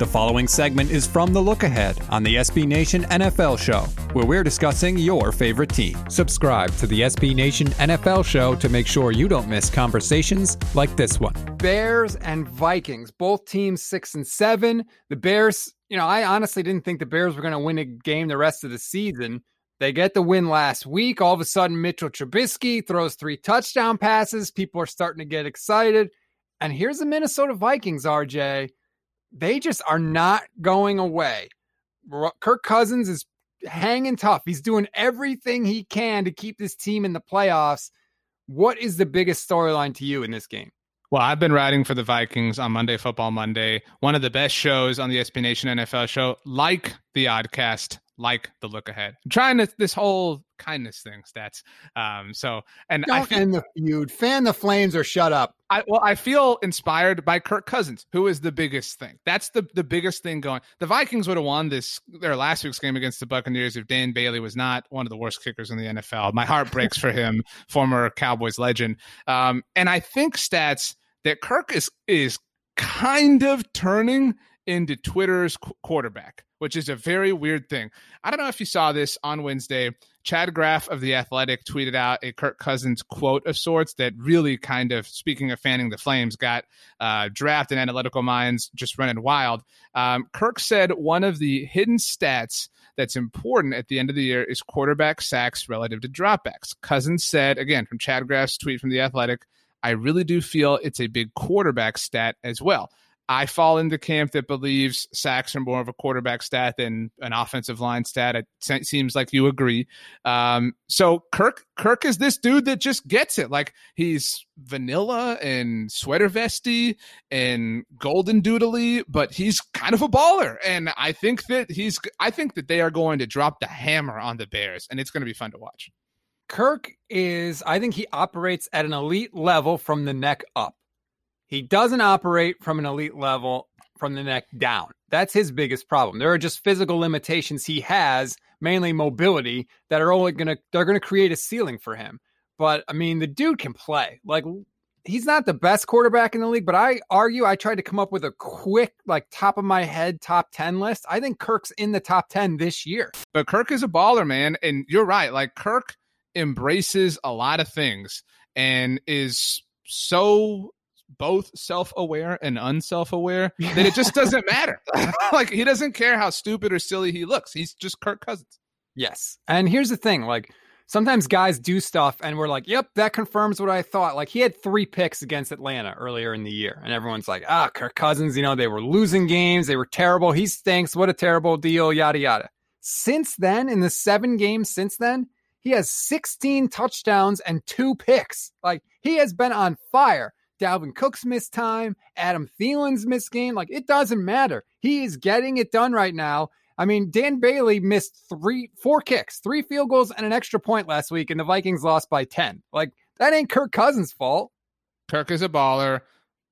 The following segment is from The Look Ahead on the SB Nation NFL Show, where we're discussing your favorite team. Subscribe to the SB Nation NFL Show to make sure you don't miss conversations like this one. Bears and Vikings, both teams six and seven. The Bears, you know, I honestly didn't think the Bears were going to win a game the rest of the season. They get the win last week. All of a sudden, Mitchell Trubisky throws three touchdown passes. People are starting to get excited. And here's the Minnesota Vikings, RJ they just are not going away. Kirk Cousins is hanging tough. He's doing everything he can to keep this team in the playoffs. What is the biggest storyline to you in this game? Well, I've been writing for the Vikings on Monday Football Monday, one of the best shows on the SB Nation NFL show, like the Oddcast, like the look ahead. I'm trying to, this whole kindness thing, stats. Um, so and Don't I feel, end the feud, fan the flames, or shut up. I well, I feel inspired by Kirk Cousins, who is the biggest thing. That's the the biggest thing going. The Vikings would have won this their last week's game against the Buccaneers if Dan Bailey was not one of the worst kickers in the NFL. My heart breaks for him, former Cowboys legend. Um, and I think stats that Kirk is is kind of turning into Twitter's qu- quarterback which is a very weird thing. I don't know if you saw this on Wednesday. Chad Graff of The Athletic tweeted out a Kirk Cousins quote of sorts that really kind of, speaking of fanning the flames, got uh, draft and analytical minds just running wild. Um, Kirk said one of the hidden stats that's important at the end of the year is quarterback sacks relative to dropbacks. Cousins said, again, from Chad Graff's tweet from The Athletic, I really do feel it's a big quarterback stat as well. I fall in the camp that believes sacks are more of a quarterback stat than an offensive line stat. It seems like you agree. Um, so Kirk, Kirk is this dude that just gets it. Like he's vanilla and sweater vesty and golden doodly, but he's kind of a baller. And I think that he's, I think that they are going to drop the hammer on the Bears, and it's going to be fun to watch. Kirk is, I think he operates at an elite level from the neck up. He doesn't operate from an elite level from the neck down. That's his biggest problem. There are just physical limitations he has, mainly mobility, that are only gonna they're gonna create a ceiling for him. But I mean, the dude can play. Like he's not the best quarterback in the league, but I argue I tried to come up with a quick, like top of my head top 10 list. I think Kirk's in the top 10 this year. But Kirk is a baller, man. And you're right. Like Kirk embraces a lot of things and is so both self-aware and unself-aware that it just doesn't matter. like he doesn't care how stupid or silly he looks. He's just Kirk Cousins. Yes. And here's the thing, like sometimes guys do stuff and we're like, "Yep, that confirms what I thought." Like he had 3 picks against Atlanta earlier in the year and everyone's like, "Ah, Kirk Cousins, you know, they were losing games, they were terrible. He stinks. What a terrible deal, yada yada." Since then, in the 7 games since then, he has 16 touchdowns and 2 picks. Like he has been on fire. Dalvin Cook's missed time, Adam Thielen's missed game. Like it doesn't matter. He is getting it done right now. I mean, Dan Bailey missed three, four kicks, three field goals, and an extra point last week, and the Vikings lost by 10. Like, that ain't Kirk Cousins' fault. Kirk is a baller.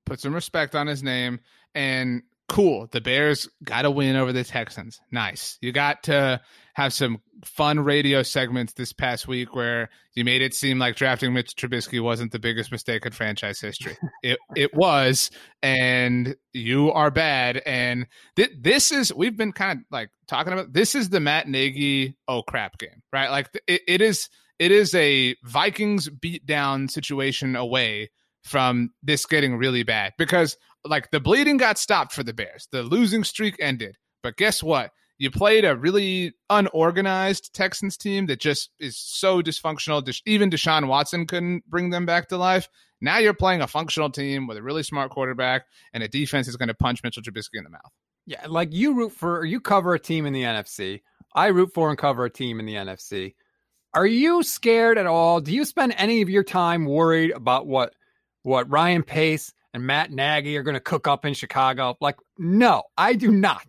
Put some respect on his name. And cool. The Bears got a win over the Texans. Nice. You got to have some fun radio segments this past week where you made it seem like drafting Mitch Trubisky wasn't the biggest mistake in franchise history. it it was, and you are bad. And th- this is we've been kind of like talking about. This is the Matt Nagy oh crap game, right? Like it, it is it is a Vikings beat down situation away from this getting really bad because like the bleeding got stopped for the Bears. The losing streak ended. But guess what? You played a really unorganized Texans team that just is so dysfunctional. Even Deshaun Watson couldn't bring them back to life. Now you're playing a functional team with a really smart quarterback and a defense is going to punch Mitchell Trubisky in the mouth. Yeah, like you root for, you cover a team in the NFC. I root for and cover a team in the NFC. Are you scared at all? Do you spend any of your time worried about what what Ryan Pace and Matt Nagy are going to cook up in Chicago. Like, no, I do not.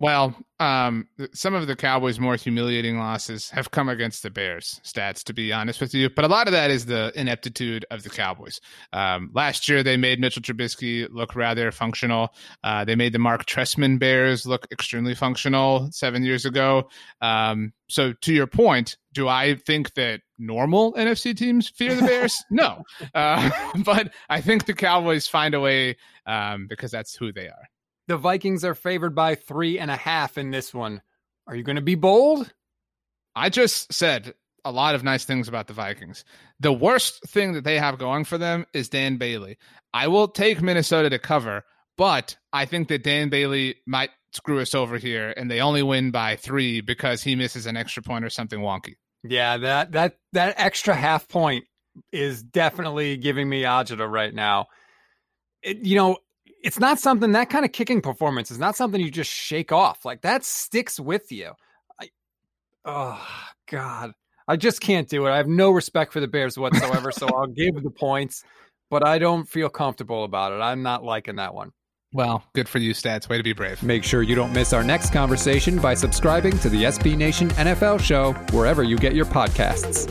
Well, um, some of the Cowboys' more humiliating losses have come against the Bears stats, to be honest with you. But a lot of that is the ineptitude of the Cowboys. Um, last year, they made Mitchell Trubisky look rather functional. Uh, they made the Mark Trestman Bears look extremely functional seven years ago. Um, so, to your point, do I think that normal NFC teams fear the Bears? no. Uh, but I think the Cowboys find a way um, because that's who they are. The Vikings are favored by three and a half in this one. Are you going to be bold? I just said a lot of nice things about the Vikings. The worst thing that they have going for them is Dan Bailey. I will take Minnesota to cover, but I think that Dan Bailey might screw us over here and they only win by 3 because he misses an extra point or something wonky. Yeah, that that that extra half point is definitely giving me agita right now. It, you know, it's not something that kind of kicking performance is not something you just shake off. Like that sticks with you. I, oh God, I just can't do it. I have no respect for the Bears whatsoever. so I'll give the points, but I don't feel comfortable about it. I'm not liking that one. Well, good for you, stats. Way to be brave. Make sure you don't miss our next conversation by subscribing to the SB Nation NFL show wherever you get your podcasts.